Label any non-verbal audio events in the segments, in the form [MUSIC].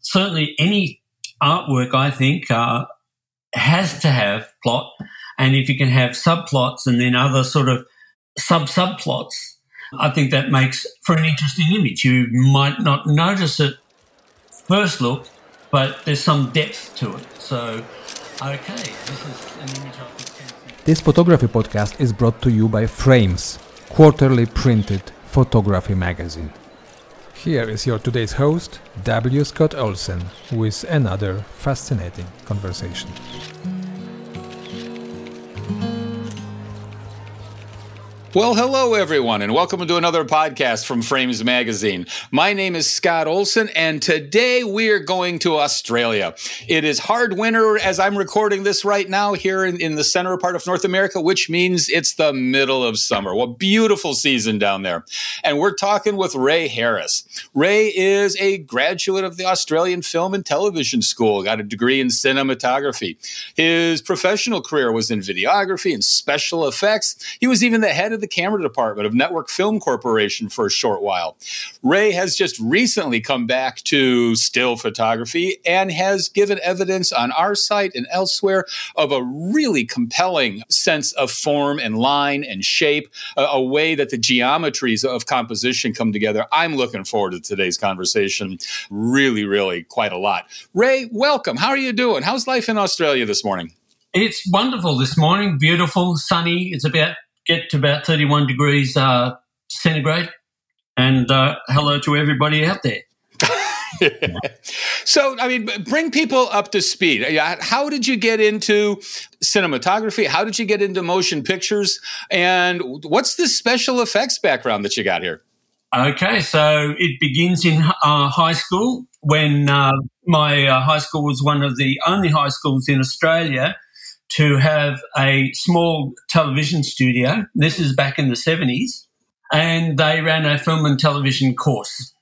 certainly any artwork, I think, uh, has to have plot. And if you can have subplots and then other sort of sub subplots, I think that makes for an interesting image. You might not notice it first look, but there's some depth to it. So, okay, this is an image think. This photography podcast is brought to you by Frames, quarterly printed photography magazine. Here is your today's host, W. Scott Olsen, with another fascinating conversation. Well, hello, everyone, and welcome to another podcast from Frames Magazine. My name is Scott Olsen, and today we are going to Australia. It is hard winter as I'm recording this right now here in, in the center part of North America, which means it's the middle of summer. Well, beautiful season down there. And we're talking with Ray Harris. Ray is a graduate of the Australian Film and Television School, got a degree in cinematography. His professional career was in videography and special effects. He was even the head of the camera department of Network Film Corporation for a short while. Ray has just recently come back to still photography and has given evidence on our site and elsewhere of a really compelling sense of form and line and shape, a, a way that the geometries of composition come together. I'm looking forward to today's conversation really, really quite a lot. Ray, welcome. How are you doing? How's life in Australia this morning? It's wonderful this morning, beautiful, sunny. It's about get to about 31 degrees uh, centigrade. And uh, hello to everybody out there. [LAUGHS] so, I mean, bring people up to speed. How did you get into cinematography? How did you get into motion pictures? And what's this special effects background that you got here? Okay, so it begins in uh, high school when uh, my uh, high school was one of the only high schools in Australia to have a small television studio. This is back in the 70s. And they ran a film and television course.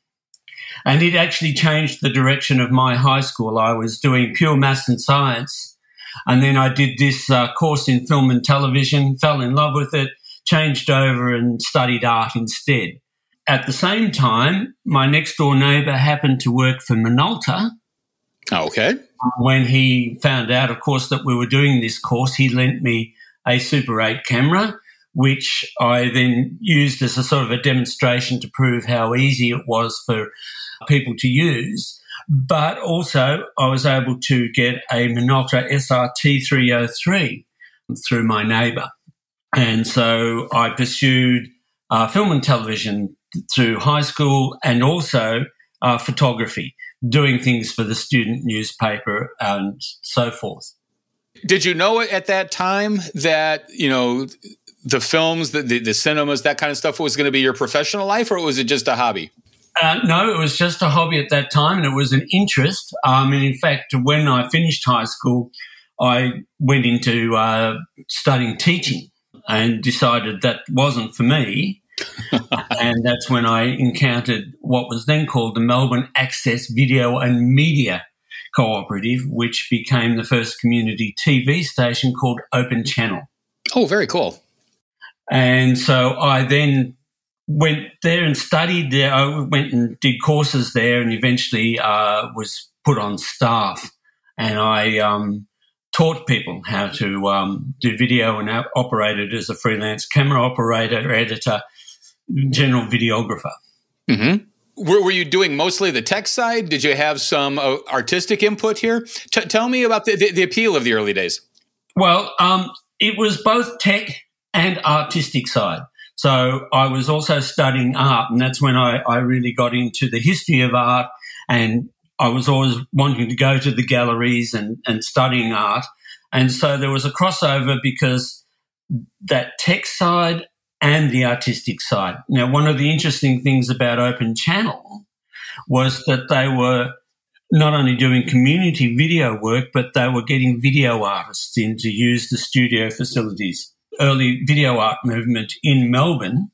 And it actually changed the direction of my high school. I was doing pure maths and science. And then I did this uh, course in film and television, fell in love with it, changed over and studied art instead. At the same time, my next door neighbor happened to work for Minolta. Okay when he found out, of course, that we were doing this course, he lent me a Super 8 camera, which I then used as a sort of a demonstration to prove how easy it was for people to use. But also, I was able to get a Minolta SRT 303 through my neighbour. And so I pursued uh, film and television through high school and also uh, photography doing things for the student newspaper and so forth. Did you know at that time that, you know, the films, the, the, the cinemas, that kind of stuff was going to be your professional life, or was it just a hobby? Uh, no, it was just a hobby at that time, and it was an interest. Um, and in fact, when I finished high school, I went into uh, studying teaching and decided that wasn't for me. [LAUGHS] and that's when I encountered what was then called the Melbourne Access Video and Media Cooperative, which became the first community TV station called Open Channel. Oh, very cool. And so I then went there and studied there. I went and did courses there and eventually uh, was put on staff. And I um, taught people how to um, do video and operated as a freelance camera operator, editor, general videographer. Mm-hmm. Were, were, you doing mostly the tech side? Did you have some uh, artistic input here? T- tell me about the, the, the, appeal of the early days. Well, um, it was both tech and artistic side. So I was also studying art, and that's when I, I really got into the history of art. And I was always wanting to go to the galleries and, and studying art. And so there was a crossover because that tech side and the artistic side. Now, one of the interesting things about Open Channel was that they were not only doing community video work, but they were getting video artists in to use the studio facilities. Early video art movement in Melbourne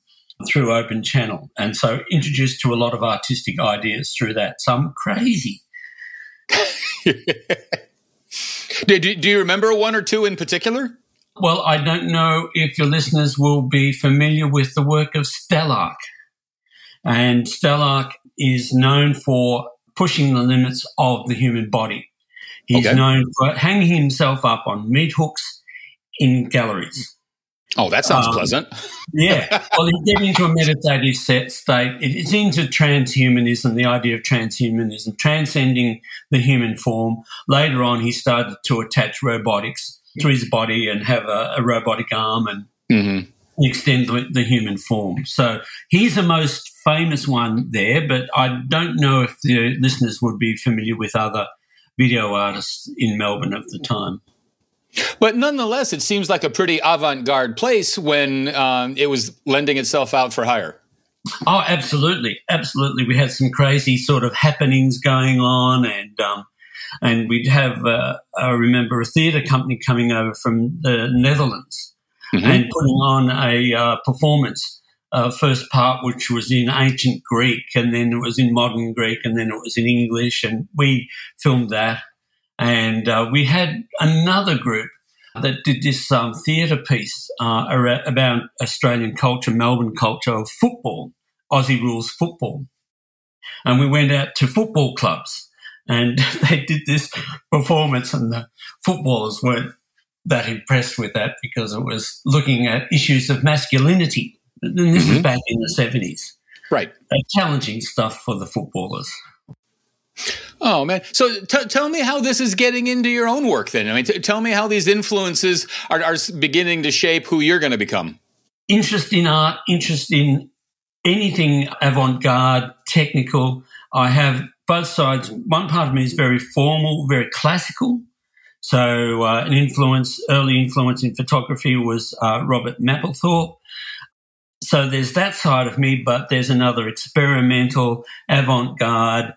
through Open Channel. And so introduced to a lot of artistic ideas through that. So I'm crazy. [LAUGHS] do, do you remember one or two in particular? Well, I don't know if your listeners will be familiar with the work of Stelarc. And Stelarc is known for pushing the limits of the human body. He's Okay. known for hanging himself up on meat hooks in galleries. Oh, that sounds Um, pleasant. Yeah. [LAUGHS] well, he get into a meditative set state. It's into transhumanism, the idea of transhumanism, transcending the human form. Later on, he started to attach robotics to his body and have a, a robotic arm and hmm extend the, the human form. So he's the most famous one there, but I don't know if the listeners would be familiar with other video artists in Melbourne of the time. But nonetheless, it seems like a pretty avant-garde place when um, it was lending itself out for hire. Oh, absolutely, absolutely. We had some crazy sort of happenings going on, and um, and we'd have uh, I remember a theatre company coming over from the Netherlands Mhm. and putting on a uh, performance. Uh, first part, which was in ancient Greek, and then it was in modern Greek, and then it was in English, and we filmed that. And uh, we had another group that did this um, theatre piece uh, about Australian culture, Melbourne culture of football, Aussie rules football. And we went out to football clubs and [LAUGHS] they did this performance, and the footballers weren't that impressed with that because it was looking at issues of masculinity. And this is Mhm. back in the 70s. Right. Uh, challenging stuff for the footballers. Oh man! So t- tell me how this is getting into your own work. Then I mean, t- tell me how these influences are, are beginning to shape who you're going to become. interest in art, interest in anything avant garde, technical. I have both sides. One part of me is very formal, very classical. So, uh, an influence, early influence in photography was uh, Robert Mapplethorpe. So, there's that side of me, but there's another experimental, avant garde,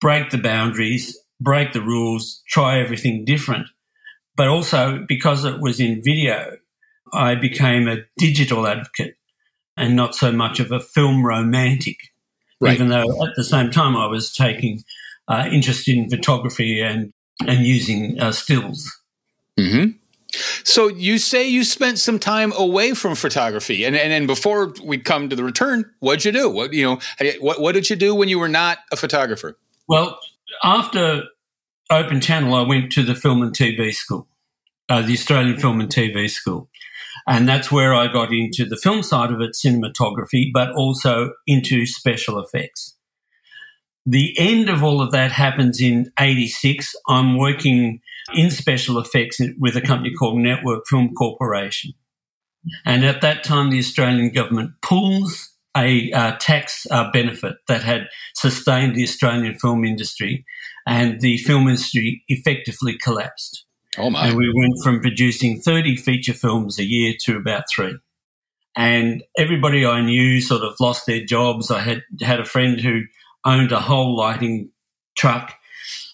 break the boundaries, break the rules, try everything different. But also, because it was in video, I became a digital advocate and not so much of a film romantic, Right. even though at the same time I was taking uh, interest in photography and, and using uh, stills. hmm So you say you spent some time away from photography, and and, and before we come to the return, what'd you do? What you know? What what did you do when you were not a photographer? Well, after Open Channel, I went to the Film and TV School, uh, the Australian Film and TV School. And that's where I got into the film side of it, cinematography, but also into special effects. The end of all of that happens in 86. I'm working in special effects with a company called Network Film Corporation. And at that time, the Australian government pulls a uh, tax uh, benefit that had sustained the Australian film industry, and the film industry effectively collapsed. Oh my! And we went from producing 30 feature films a year to about three. And everybody I knew sort of lost their jobs. I had had a friend who owned a whole lighting truck.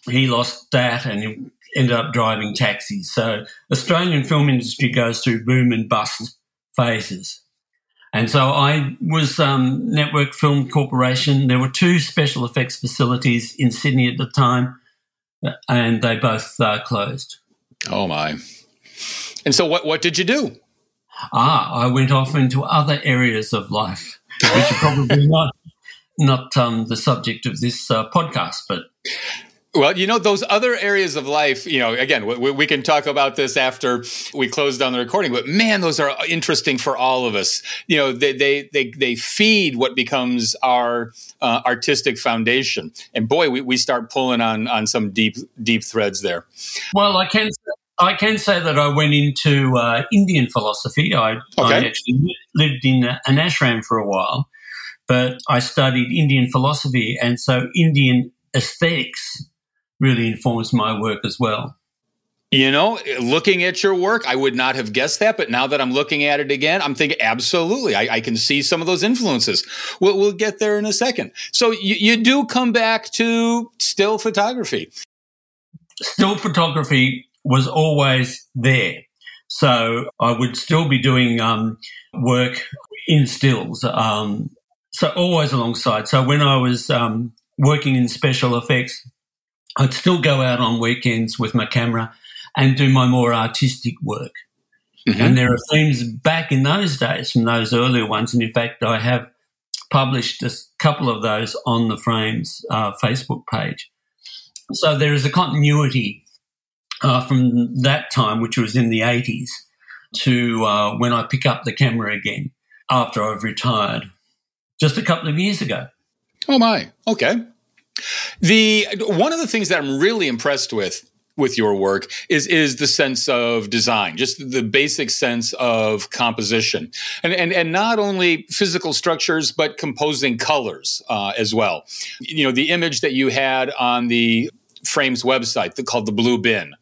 He lost that and he ended up driving taxis. So Australian film industry goes through boom and bust phases. And so I was um, Network Film Corporation. There were two special effects facilities in Sydney at the time, and they both uh, closed. Oh my! And so what what did you do? Ah, I went off into other areas of life, which are probably [LAUGHS] not not um, the subject of this uh, podcast, but Well, you know, those other areas of life, you know, again, we, we can talk about this after we close down the recording, but man, those are interesting for all of us. You know, they, they, they, they feed what becomes our uh, artistic foundation. And boy, we, we start pulling on, on some deep, deep threads there. well, I can I can say that I went into uh, Indian philosophy. I, I actually lived in uh, an ashram for a while, but I studied Indian philosophy, and so Indian aesthetics really informs my work as well. You know, looking at your work, I would not have guessed that, but now that I'm looking at it again, I'm thinking absolutely. I, I can see some of those influences. We'll, we'll get there in a second. So you, you do come back to still photography. still photography was always there. So I would still be doing um, work in stills. Um, so always alongside. So when I was um, working in special effects, I'd still go out on weekends with my camera and do my more artistic work. Mhm. And there are themes back in those days from those earlier ones. And in fact, I have published a couple of those on the Frames uh, Facebook page. So there is a continuity uh, from that time, which was in the 80s, to uh, when I pick up the camera again after I've retired, just a couple of years ago. Oh my! Okay. The one of the things that I'm really impressed with with your work is is the sense of design, just the basic sense of composition, and and and not only physical structures but composing colors uh, as well. You know, the image that you had on the Frames website called the Blue Bin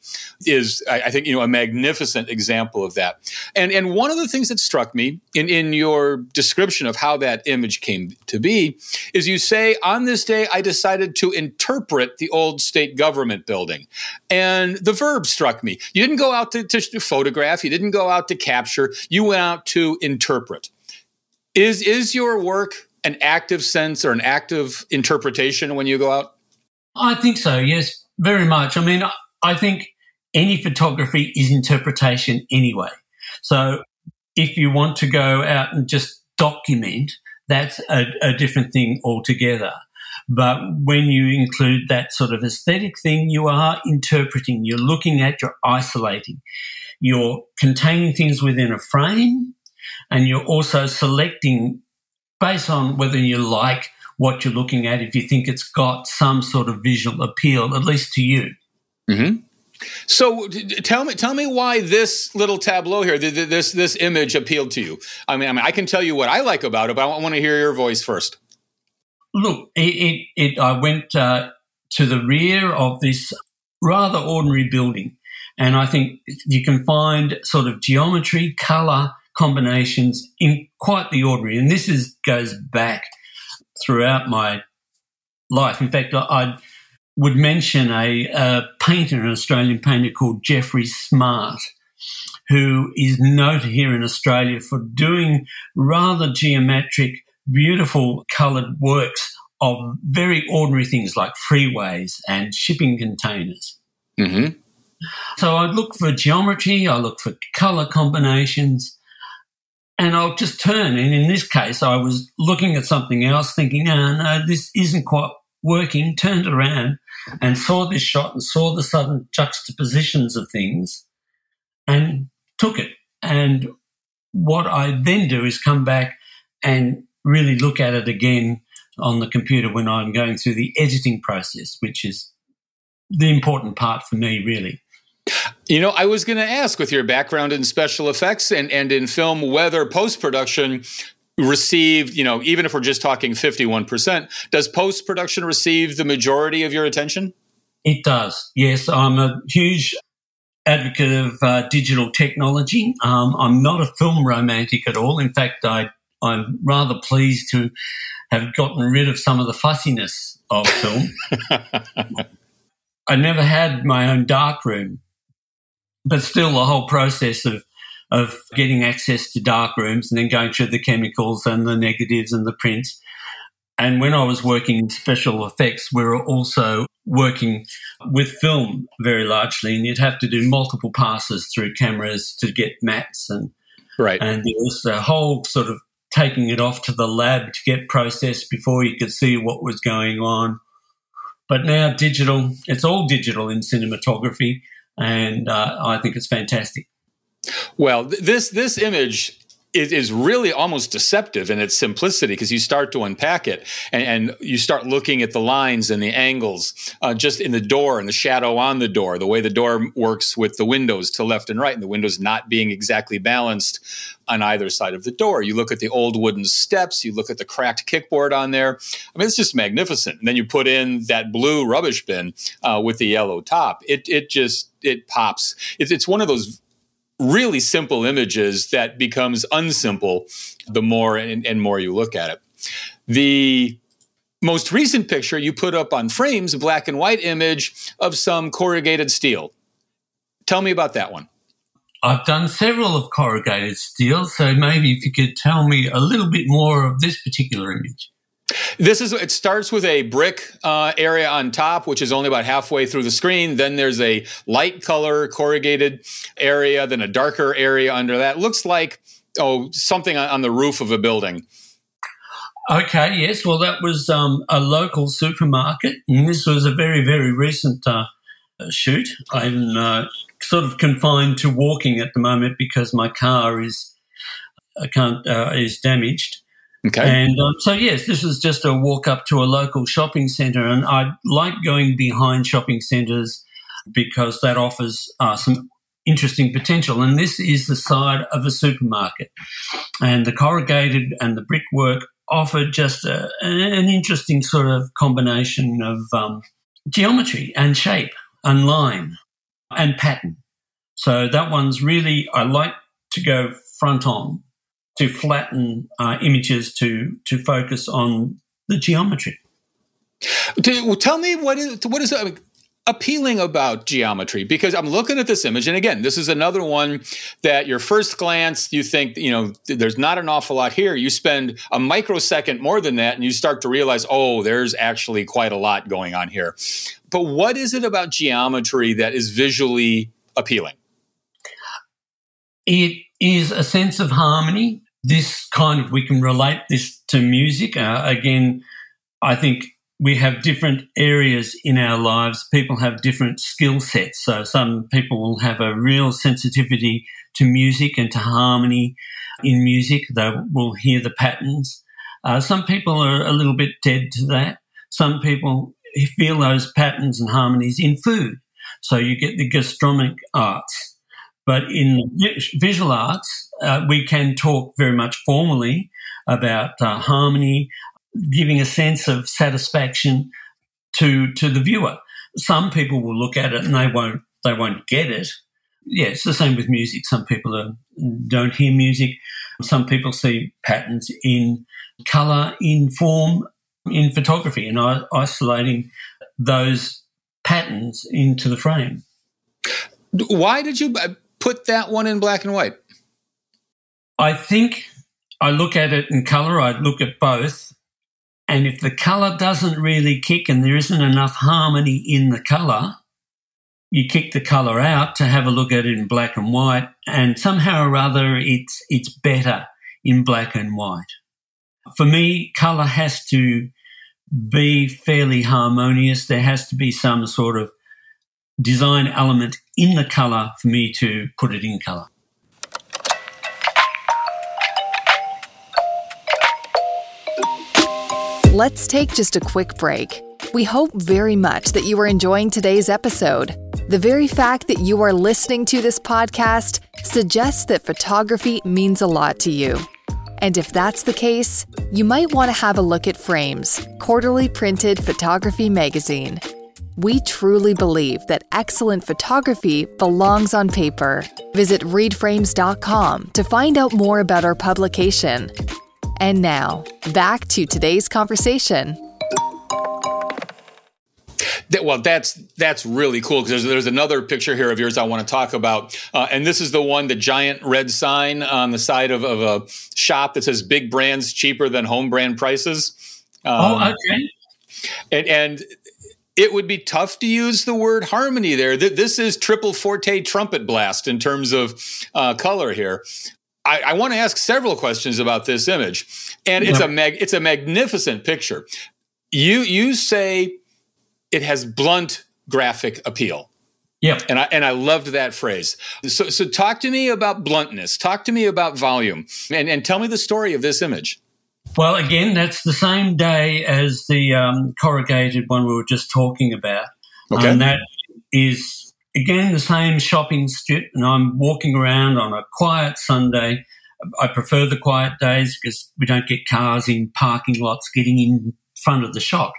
is, I think, you know, a magnificent example of that. And and one of the things that struck me in in your description of how that image came to be is you say on this day I decided to interpret the old state government building, and the verb struck me. You didn't go out to, to photograph. You didn't go out to capture. You went out to interpret. Is is your work an active sense or an active interpretation when you go out? I think so, yes, very much. I mean, I think any photography is interpretation anyway. So if you want to go out and just document, that's a, a different thing altogether. But when you include that sort of aesthetic thing, you are interpreting, you're looking at, you're isolating, you're containing things within a frame, and you're also selecting based on whether you like what you're looking at if you think it's got some sort of visual appeal, at least to you. Mm-hmm. So tell me, tell me why this little tableau here, this this image appealed to you. I mean, I mean, I can tell you what I like about it, but I want to hear your voice first. Look, it, it, it I went uh, to the rear of this rather ordinary building, and I think you can find sort of geometry, color combinations in quite the ordinary. And this is goes back throughout my life. In fact, I would mention a, a painter, an Australian painter called Jeffrey Smart, who is noted here in Australia for doing rather geometric, beautiful coloured works of very ordinary things like freeways and shipping containers. Mm-hmm. So I look for geometry, I look for colour combinations, and I'll just turn. And in this case, I was looking at something else, thinking, oh, no, this isn't quite working, turned around and saw this shot and saw the sudden juxtapositions of things and took it. And what I then do is come back and really look at it again on the computer when I'm going through the editing process, which is the important part for me, really. You know, I was going to ask with your background in special effects and, and in film, whether post production received, you know, even if we're just talking 51%, does post production receive the majority of your attention? It does, yes. I'm a huge advocate of uh, digital technology. Um, I'm not a film romantic at all. In fact, I, I'm rather pleased to have gotten rid of some of the fussiness of film. [LAUGHS] I never had my own darkroom but still the whole process of of getting access to dark rooms and then going through the chemicals and the negatives and the prints. And when I was working in special effects, we were also working with film very largely, and you'd have to do multiple passes through cameras to get mats and right. And there was a whole sort of taking it off to the lab to get processed before you could see what was going on. But now digital, it's all digital in cinematography and uh, I think it's fantastic. Well, this this image is, is really almost deceptive in its simplicity because you start to unpack it and, and, you start looking at the lines and the angles uh, just in the door and the shadow on the door, the way the door works with the windows to left and right, and the windows not being exactly balanced on either side of the door. You look at the old wooden steps, you look at the cracked kickboard on there. I mean, it's just magnificent. And then you put in that blue rubbish bin uh, with the yellow top. It it just it pops. It's, it's one of those really simple images that becomes unsimple the more and, and more you look at it. The most recent picture you put up on frames, a black and white image of some corrugated steel. Tell me about that one. I've done several of corrugated steel, so maybe if you could tell me a little bit more of this particular image. This is it starts with a brick uh, area on top, which is only about halfway through the screen. Then there's a light color corrugated area, then a darker area under that. Looks like oh something on the roof of a building. Okay, yes. Well, that was um, a local supermarket, and this was a very, very recent uh, shoot. I'm uh, sort of confined to walking at the moment because my car is I can't uh, is damaged. Okay. And um, so, yes, this is just a walk up to a local shopping centre, and I like going behind shopping centres because that offers uh, some interesting potential. And this is the side of a supermarket, and the corrugated and the brickwork offered just a, an interesting sort of combination of um, geometry and shape and line and pattern. So that one's really, I like to go front on to flatten uh, images to, to focus on the geometry. well, Tell me what is what is appealing about geometry because I'm looking at this image, and again, this is another one that your first glance you think you know there's not an awful lot here. You spend a microsecond more than that, and you start to realize, oh, there's actually quite a lot going on here. But what is it about geometry that is visually appealing? It is a sense of harmony. This kind of, we can relate this to music. Uh, again, I think we have different areas in our lives. People have different skill sets. So some people will have a real sensitivity to music and to harmony in music. They will hear the patterns. Uh, some people are a little bit dead to that. Some people feel those patterns and harmonies in food. So you get the gastronomic arts. But in visual arts, uh, we can talk very much formally about uh, harmony, giving a sense of satisfaction to to the viewer. Some people will look at it and they won't they won't get it. Yeah, it's the same with music. Some people are, don't hear music. Some people see patterns in color, in form, in photography, and isolating those patterns into the frame. Why did you put that one in black and white? I think I look at it in color. I look at both. And if the color doesn't really kick and there isn't enough harmony in the color, you kick the color out to have a look at it in black and white. And somehow or other, it's, it's better in black and white. For me, color has to be fairly harmonious. There has to be some sort of design element in the color for me to put it in color. Let's take just a quick break. We hope very much that you are enjoying today's episode. The very fact that you are listening to this podcast suggests that photography means a lot to you. And if that's the case, you might want to have a look at Frames, quarterly printed photography magazine. We truly believe that excellent photography belongs on paper. Visit readframes.com to find out more about our publication. And now, back to today's conversation. well, that's that's really cool because there's, there's another picture here of yours I want to talk about, uh, and this is the one, the giant red sign on the side of, of a shop that says "Big Brands Cheaper Than Home Brand Prices." Um, oh, okay. And, and it would be tough to use the word harmony there. This is triple forte trumpet blast in terms of uh, color here. I, I want to ask several questions about this image, and it's a mag, it's a magnificent picture. You you say it has blunt graphic appeal. Yeah, and I and I loved that phrase. So so talk to me about bluntness. Talk to me about volume, and and tell me the story of this image. Well, again, that's the same day as the um, corrugated one we were just talking about. Okay. And that is, again, the same shopping strip. And I'm walking around on a quiet Sunday. I prefer the quiet days because we don't get cars in parking lots getting in front of the shop.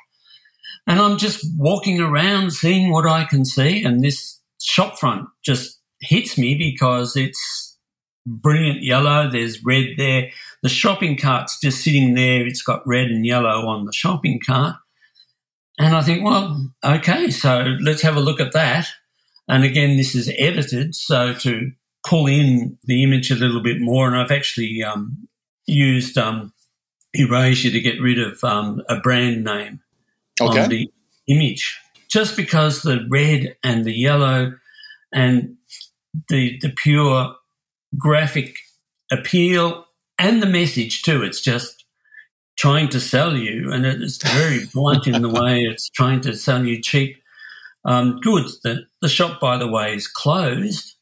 And I'm just walking around seeing what I can see. And this shop front just hits me because it's brilliant yellow. There's red there. The shopping cart's just sitting there. It's got red and yellow on the shopping cart. And I think, well, okay, so let's have a look at that. And again, this is edited. So to pull in the image a little bit more, and I've actually um, used um, Erasure to get rid of um, a brand name okay. on the image. Just because the red and the yellow and the, the pure graphic appeal and the message too. It's just trying to sell you, and it's very [LAUGHS] blunt in the way it's trying to sell you cheap um, goods. The, the shop, by the way, is closed,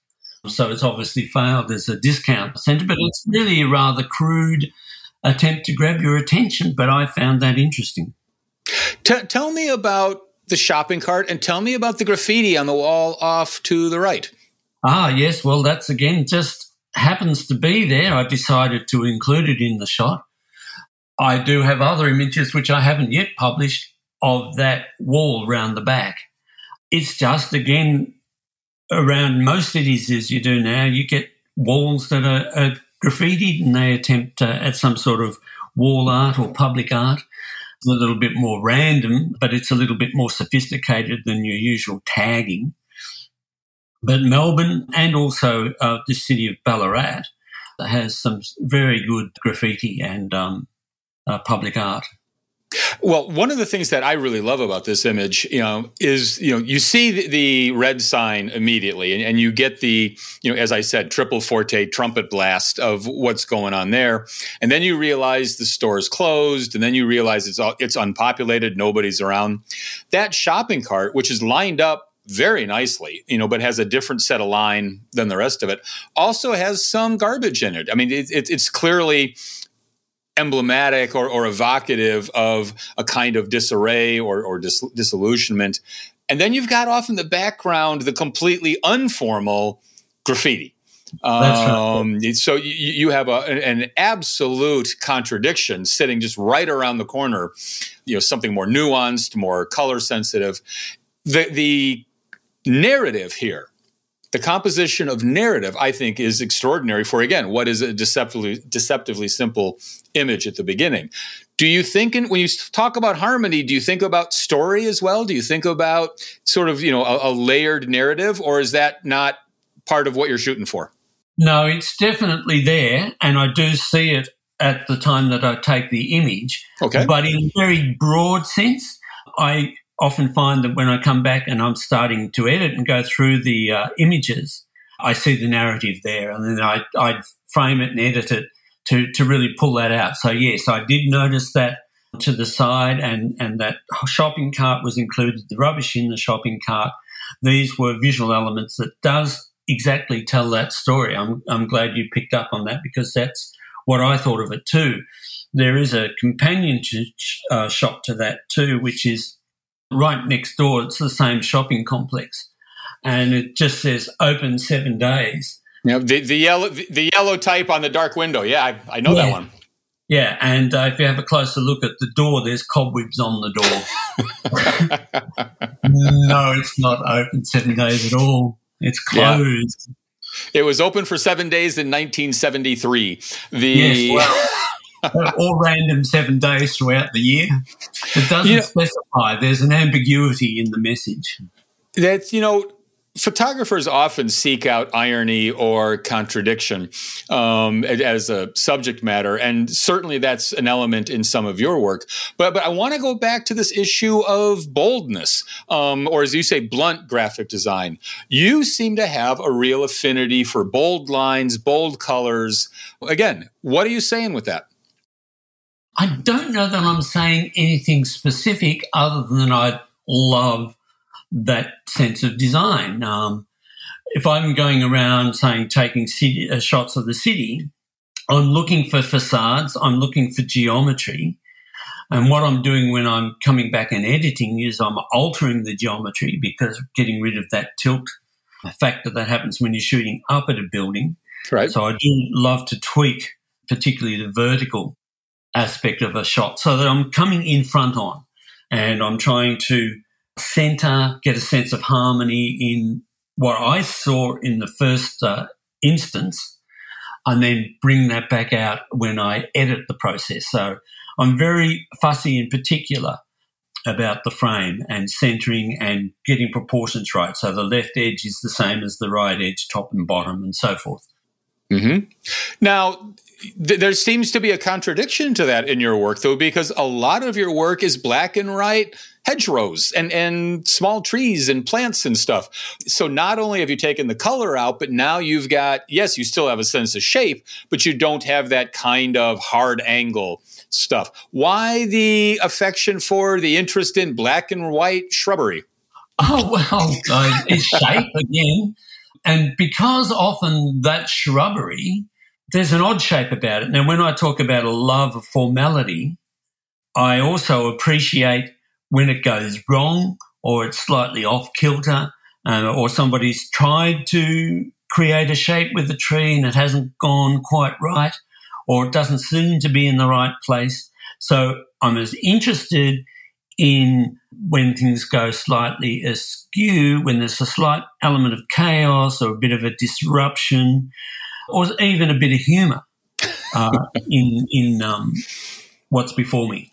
so it's obviously failed as a discount centre, but it's really a rather crude attempt to grab your attention. But I found that interesting. T- tell me about the shopping cart and tell me about the graffiti on the wall off to the right. Ah, yes. Well, that's again just happens to be there. I decided to include it in the shot. I do have other images which I haven't yet published of that wall round the back. It's just again around most cities as you do now, you get walls that are, are graffitied and they attempt uh, at some sort of wall art or public art. It's a little bit more random, but it's a little bit more sophisticated than your usual tagging. But Melbourne and also uh, the city of Ballarat has some very good graffiti and um, uh, public art. Well, one of the things that I really love about this image, you know, is you know you see the, the red sign immediately, and, and, you get the you know as I said triple forte trumpet blast of what's going on there, and then you realize the store is closed, and then you realize it's all, it's unpopulated, nobody's around. That shopping cart, which is lined up very nicely, you know, but has a different set of line than the rest of it. Also has some garbage in it. I mean, it, it, it's clearly emblematic or, or, evocative of a kind of disarray or, or dis- disillusionment. And then you've got off in the background the completely unformal graffiti. Um, so you, you have a, an absolute contradiction sitting just right around the corner. You know, something more nuanced, more color sensitive. The the narrative here the composition of narrative, I think, is extraordinary for, again, what is a deceptively, deceptively simple image at the beginning. Do you think, in, when you talk about harmony, do you think about story as well? Do you think about sort of, you know, a, a layered narrative, or is that not part of what you're shooting for? No, it's definitely there, and I do see it at the time that I take the image. Okay. But in a very broad sense, I often find that when I come back and I'm starting to edit and go through the uh, images, I see the narrative there, and then I I frame it and edit it to to really pull that out. So yes, I did notice that to the side, and and that shopping cart was included. The rubbish in the shopping cart. These were visual elements that does exactly tell that story. I'm I'm glad you picked up on that because that's what I thought of it too. There is a companion uh, shot to that too, which is right next door. It's the same shopping complex, and it just says open seven days. Yeah, the, the yellow the yellow type on the dark window. Yeah, I, I know yeah. that one. Yeah, and uh, if you have a closer look at the door, there's cobwebs on the door. [LAUGHS] [LAUGHS] no, it's not open seven days at all. It's closed. Yeah. It was open for seven days in 1973. The yes, well, or random seven days throughout the year. It doesn't you know, specify. There's an ambiguity in the message. That's, you know, photographers often seek out irony or contradiction um, as a subject matter, and certainly that's an element in some of your work. But but I want to go back to this issue of boldness, um, or as you say, blunt graphic design. You seem to have a real affinity for bold lines, bold colors. Again, what are you saying with that? I don't know that I'm saying anything specific other than I love that sense of design. Um, if I'm going around saying taking city, uh, shots of the city, I'm looking for facades, I'm looking for geometry. And what I'm doing when I'm coming back and editing is I'm altering the geometry because getting rid of that tilt factor that happens when you're shooting up at a building. Right. So I do love to tweak, particularly the vertical aspect of a shot so that I'm coming in front on and I'm trying to center, get a sense of harmony in what I saw in the first uh, instance, and then bring that back out when I edit the process. So I'm very fussy in particular about the frame and centering and getting proportions right. So the left edge is the same as the right edge, top and bottom, and so forth. Mm-hmm. Now, th- there seems to be a contradiction to that in your work, though, because a lot of your work is black and white hedgerows and, and small trees and plants and stuff. So not only have you taken the color out, but now you've got, yes, you still have a sense of shape, but you don't have that kind of hard angle stuff. Why the affection for the interest in black and white shrubbery? Oh, well, uh, it's shape again. And because often that shrubbery, there's an odd shape about it. Now, when I talk about a love of formality, I also appreciate when it goes wrong or it's slightly off kilter uh, or somebody's tried to create a shape with the tree and it hasn't gone quite right or it doesn't seem to be in the right place. So I'm as interested in when things go slightly askew, when there's a slight element of chaos or a bit of a disruption, or even a bit of humour uh, [LAUGHS] in in um, what's before me.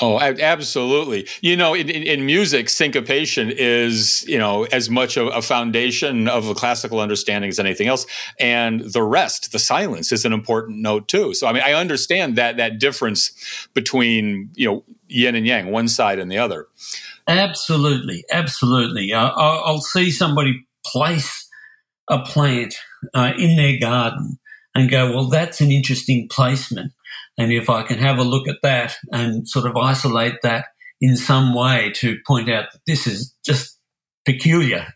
Oh, absolutely. You know, in, in, music, syncopation is, you know, as much a, a, foundation of a classical understanding as anything else. And the rest, the silence, is an important note too. So, I mean, I understand that that difference between, you know, yin and yang, one side and the other. Absolutely. Absolutely. Uh, I'll see somebody place a plant uh, in their garden and go, well, that's an interesting placement and if I can have a look at that and sort of isolate that in some way to point out that this is just peculiar.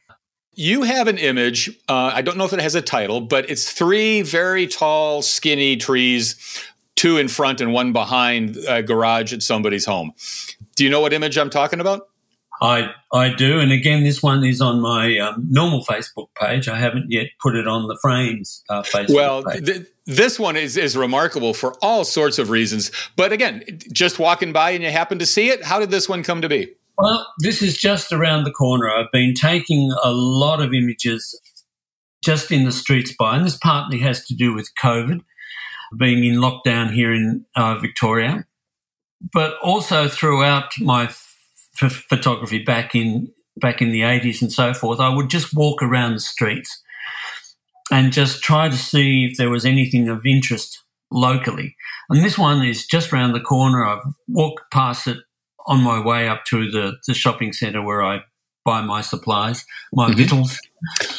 You have an image. Uh, I don't know if it has a title, but it's three very tall, skinny trees, two in front and one behind a garage at somebody's home. Do you know what image I'm talking about? I I do, and again, this one is on my um, normal Facebook page. I haven't yet put it on the Frames uh, Facebook well, page. Th- this one is is remarkable for all sorts of reasons. But again, just walking by and you happen to see it. How did this one come to be? Well, this is just around the corner. I've been taking a lot of images just in the streets by, and this partly has to do with COVID, being in lockdown here in uh, Victoria, but also throughout my photography back in back in the 80s and so forth, I would just walk around the streets and just try to see if there was anything of interest locally. And this one is just around the corner. I've walked past it on my way up to the, the shopping centre where I buy my supplies, my mm-hmm. victuals.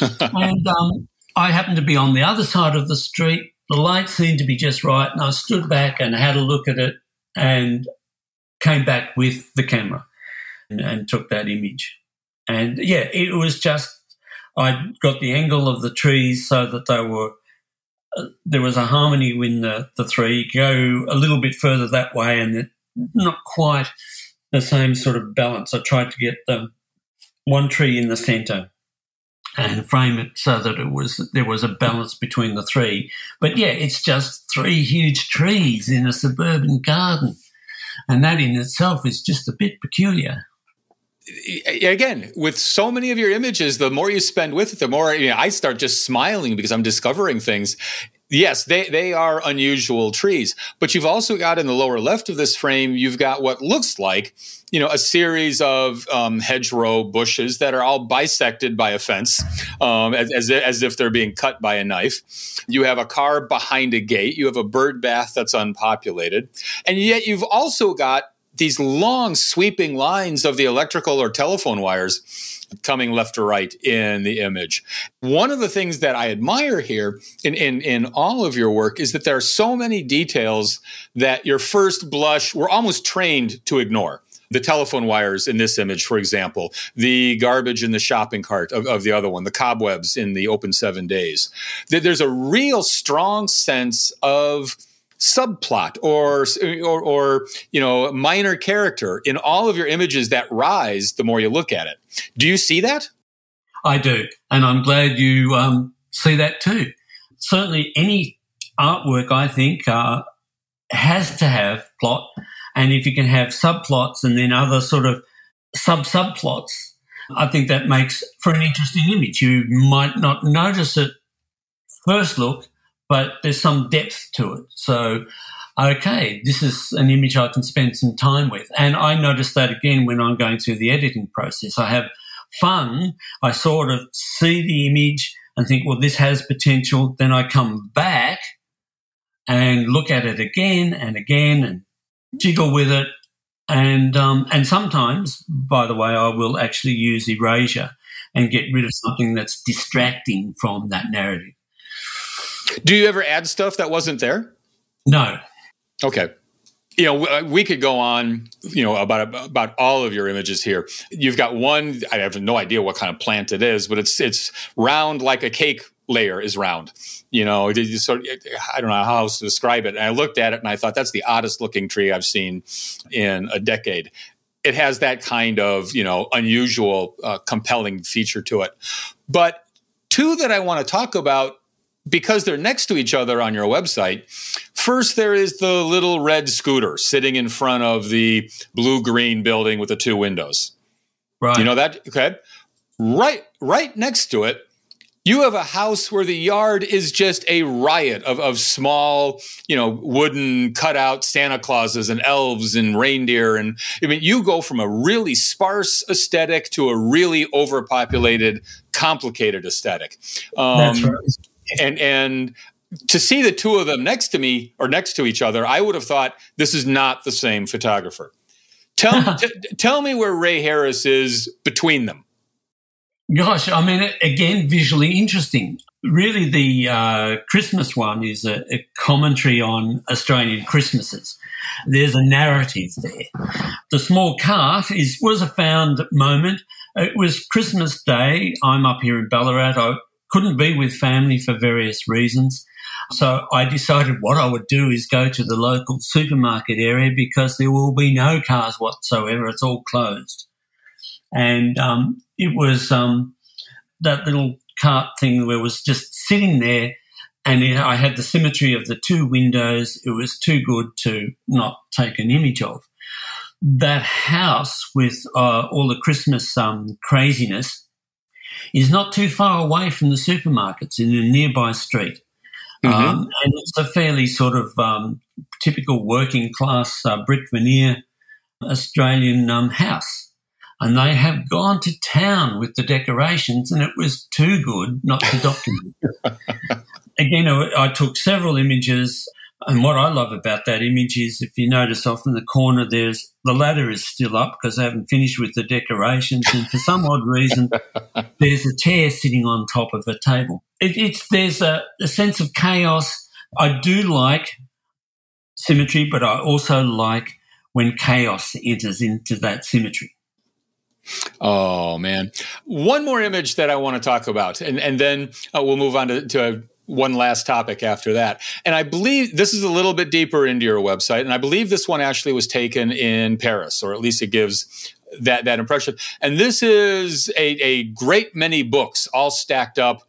[LAUGHS] and um, I happened to be on the other side of the street. The light seemed to be just right. And I stood back and had a look at it and came back with the camera and, took that image. And yeah, it was just, I got the angle of the trees so that they were, uh, there was a harmony when the, the three go a little bit further that way and not quite the same sort of balance. I tried to get the one tree in the center and frame it so that it was there was a balance between the three. But yeah, it's just three huge trees in a suburban garden. And that in itself is just a bit peculiar again with so many of your images the more you spend with it the more you know, i start just smiling because i'm discovering things. Yes they, they are unusual trees but you've also got in the lower left of this frame you've got what looks like you know a series of um, hedgerow bushes that are all bisected by a fence um, as, as, as if they're being cut by a knife. You have a car behind a gate. You have a bird bath that's unpopulated. And yet you've also got these long sweeping lines of the electrical or telephone wires coming left to right in the image. One of the things that I admire here in, in, in all of your work is that there are so many details that your first blush we're almost trained to ignore the telephone wires in this image, for example, the garbage in the shopping cart of, of, the other one, the cobwebs in the open seven days. There's a real strong sense of subplot or, or, or you know minor character in all of your images that rise the more you look at it. Do you see that? I do, and I'm glad you um, see that too. Certainly, any artwork I think uh, has to have plot, and if you can have subplots and then other sort of sub subplots, I think that makes for an interesting image. You might not notice it first look, but there's some depth to it. So, okay, this is an image I can spend some time with. And I notice that again when I'm going through the editing process. I have fun. I sort of see the image and think, well, this has potential. Then I come back and look at it again and again and jiggle with it. And, um, and sometimes, by the way, I will actually use erasure and get rid of something that's distracting from that narrative. Do you ever add stuff that wasn't there? No. Okay. you know we could go on you know about about all of your images here you've got one i have no idea what kind of plant it is but it's it's round like a cake layer is round you know sort i don't know how else to describe it and i looked at it and i thought that's the oddest looking tree i've seen in a decade it has that kind of you know unusual uh, compelling feature to it but two that i want to talk about because they're next to each other on your website, first there is the little red scooter sitting in front of the blue green building with the two windows. Right. You know that? Okay. Right, right next to it, you have a house where the yard is just a riot of, of small, you know, wooden cutout Santa Clauses and elves and reindeer. And I mean, you go from a really sparse aesthetic to a really overpopulated, complicated aesthetic. Um, That's right and and to see the two of them next to me or next to each other, I would have thought this is not the same photographer. Tell [LAUGHS] t- tell me where Ray Harris is between them. Gosh, I mean, again, visually interesting. Really, the uh, Christmas one is a, a, commentary on Australian Christmases. There's a narrative there. The small cart is was a found moment. It was Christmas Day. I'm up here in Ballarat. I couldn't be with family for various reasons. So I decided what I would do is go to the local supermarket area because there will be no cars whatsoever. It's all closed. And um, it was um, that little cart thing where it was just sitting there and it, I had the symmetry of the two windows. It was too good to not take an image of. That house with uh, all the Christmas um, craziness is not too far away from the supermarkets in a nearby street. Mm-hmm. Um, and it's a fairly sort of um, typical working class uh, brick veneer Australian um, house. And they have gone to town with the decorations, and it was too good not to document. [LAUGHS] Again, I took several images and what I love about that image is if you notice off in the corner, there's the ladder is still up because they haven't finished with the decorations. And for some odd reason, [LAUGHS] there's a chair sitting on top of a table. It, it's, there's a, a sense of chaos. I do like symmetry, but I also like when chaos enters into that symmetry. Oh man, one more image that I want to talk about, and and then uh, we'll move on to, to one last topic after that. And I believe this is a little bit deeper into your website, and I believe this one actually was taken in Paris, or at least it gives that that impression. And this is a, a great many books all stacked up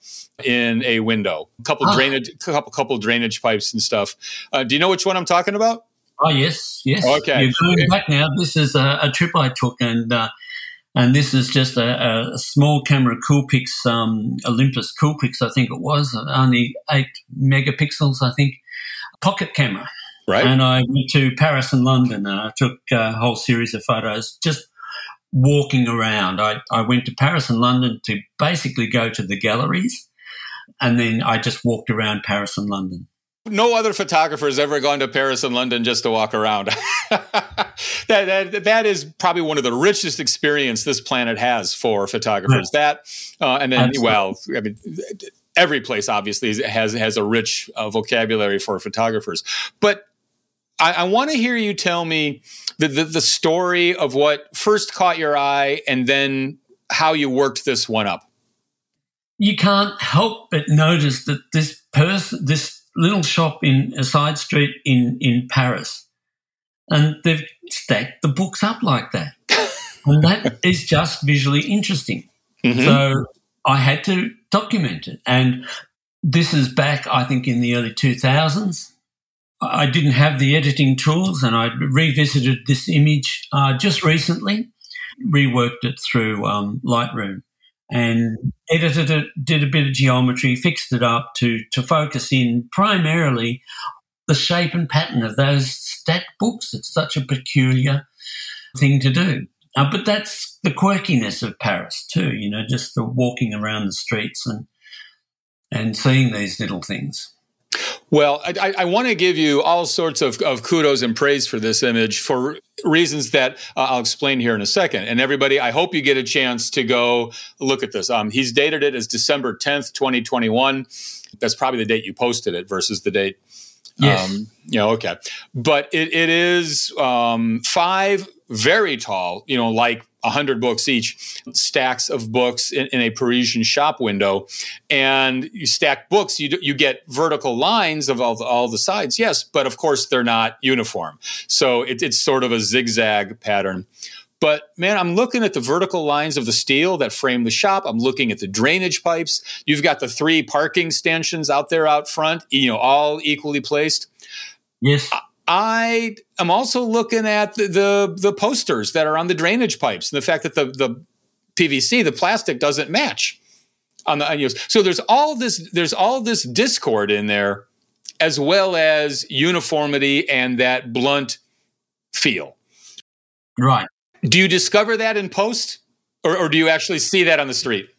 in a window, a couple ah. drainage, couple couple drainage pipes and stuff. Uh, do you know which one I'm talking about? Oh yes, yes. Okay, you're going back now. This is a, a trip I took, and uh, and this is just a, a small camera Coolpix, um, Olympus Coolpix, I think it was, only eight megapixels, I think, pocket camera. Right. And I went to Paris and London and I took a whole series of photos just walking around. I, I went to Paris and London to basically go to the galleries and then I just walked around Paris and London. No other photographer has ever gone to Paris and London just to walk around. [LAUGHS] that, that, that is probably one of the richest experience this planet has for photographers. That uh, and then, Absolutely. well, I mean, every place obviously has has a rich uh, vocabulary for photographers. But I, I want to hear you tell me the, the the story of what first caught your eye, and then how you worked this one up. You can't help but notice that this person, this little shop in a side street in, in Paris. And they've stacked the books up like that. [LAUGHS] and that is just visually interesting. Mm-hmm. So I had to document it. And this is back, I think, in the early 2000s. I didn't have the editing tools and I revisited this image uh, just recently, reworked it through um, Lightroom and edited it, did a bit of geometry, fixed it up to, to focus in primarily the shape and pattern of those stacked books. It's such a peculiar thing to do. Uh, but that's the quirkiness of Paris too, you know, just the walking around the streets and and seeing these little things. Well, I, I want to give you all sorts of, of, kudos and praise for this image for reasons that uh, I'll explain here in a second. And everybody, I hope you get a chance to go look at this. Um, he's dated it as December 10th, 2021. That's probably the date you posted it versus the date Yes. Um, yeah, okay. But it, it is um, five very tall, you know, like 100 books each, stacks of books in, in, a Parisian shop window. And you stack books, you, you get vertical lines of all the, all the sides, yes, but of course they're not uniform. So it, it's sort of a zigzag pattern. But man, I'm looking at the vertical lines of the steel that frame the shop. I'm looking at the drainage pipes. You've got the three parking stanchions out there out front, you know, all equally placed. Yes. I am also looking at the, the, the posters that are on the drainage pipes and the fact that the the PVC, the plastic, doesn't match on the onions. So there's all this there's all this discord in there, as well as uniformity and that blunt feel. Right. Do you discover that in post, or, or do you actually see that on the street?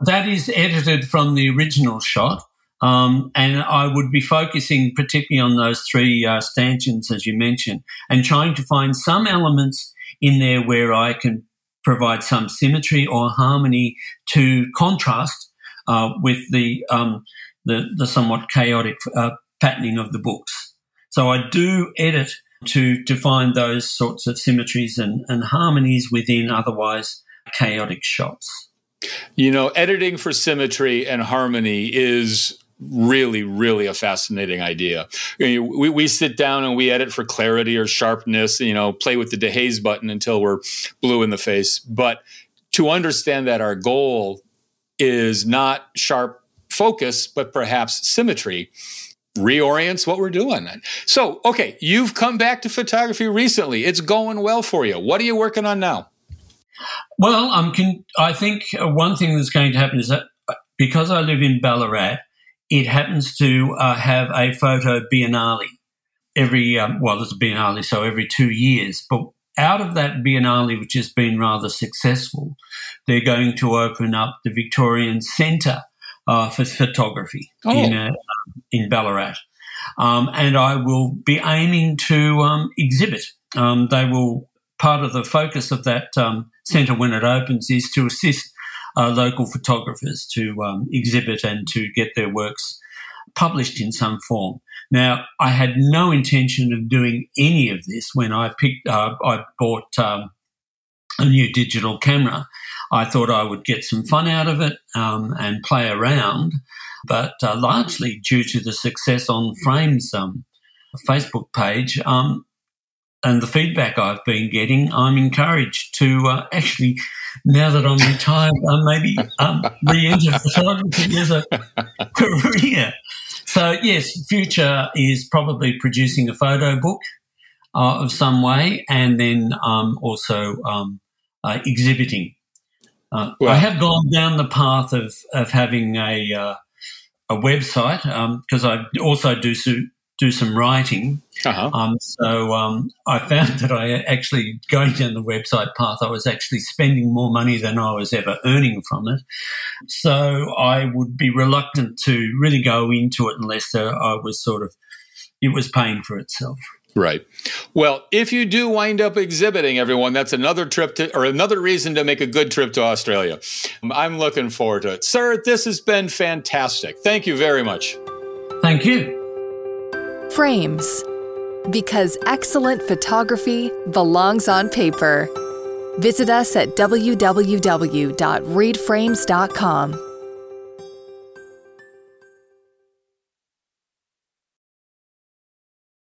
That is edited from the original shot. Um, and I would be focusing particularly on those three uh, stanchions, as you mentioned, and trying to find some elements in there where I can provide some symmetry or harmony to contrast uh, with the, um, the, the somewhat chaotic uh, patterning of the books. So I do edit to to find those sorts of symmetries and, and harmonies within otherwise chaotic shots. You know, editing for symmetry and harmony is really, really a fascinating idea. We, we sit down and we edit for clarity or sharpness, you know, play with the dehaze button until we're blue in the face. But to understand that our goal is not sharp focus, but perhaps symmetry, reorients what we're doing. So, okay, you've come back to photography recently. It's going well for you. What are you working on now? Well, I'm con- I think uh, one thing that's going to happen is that uh, because I live in Ballarat, it happens to uh, have a photo biennale every, um, well, there's a biennale, so every two years. But out of that biennale, which has been rather successful, they're going to open up the Victorian Centre uh, for Photography oh. in, uh, in Ballarat. Um, and I will be aiming to um, exhibit. Um, they will, part of the focus of that um, centre when it opens is to assist uh, local photographers to um, exhibit and to get their works published in some form. Now, I had no intention of doing any of this when I picked. Uh, I bought um, a new digital camera. I thought I would get some fun out of it um, and play around, but uh, largely due to the success on Frames um, Facebook page, um, and the feedback I've been getting, I'm encouraged to uh, actually, now that I'm retired, uh, maybe um, re-enter photography as a career. So yes, future is probably producing a photo book uh, of some way, and then um, also um, uh, exhibiting. Uh, I have gone down the path of of having a uh, a website because um, I also do do some writing. Uh-huh. Um, so um, I found that I actually going down the website path, I was actually spending more money than I was ever earning from it. So I would be reluctant to really go into it unless uh, I was sort of it was paying for itself. Right. Well, if you do wind up exhibiting, everyone, that's another trip to, or another reason to make a good trip to Australia. I'm looking forward to it. Sir, this has been fantastic. Thank you very much. Thank you. Frames. Because excellent photography belongs on paper. Visit us at www.readframes.com.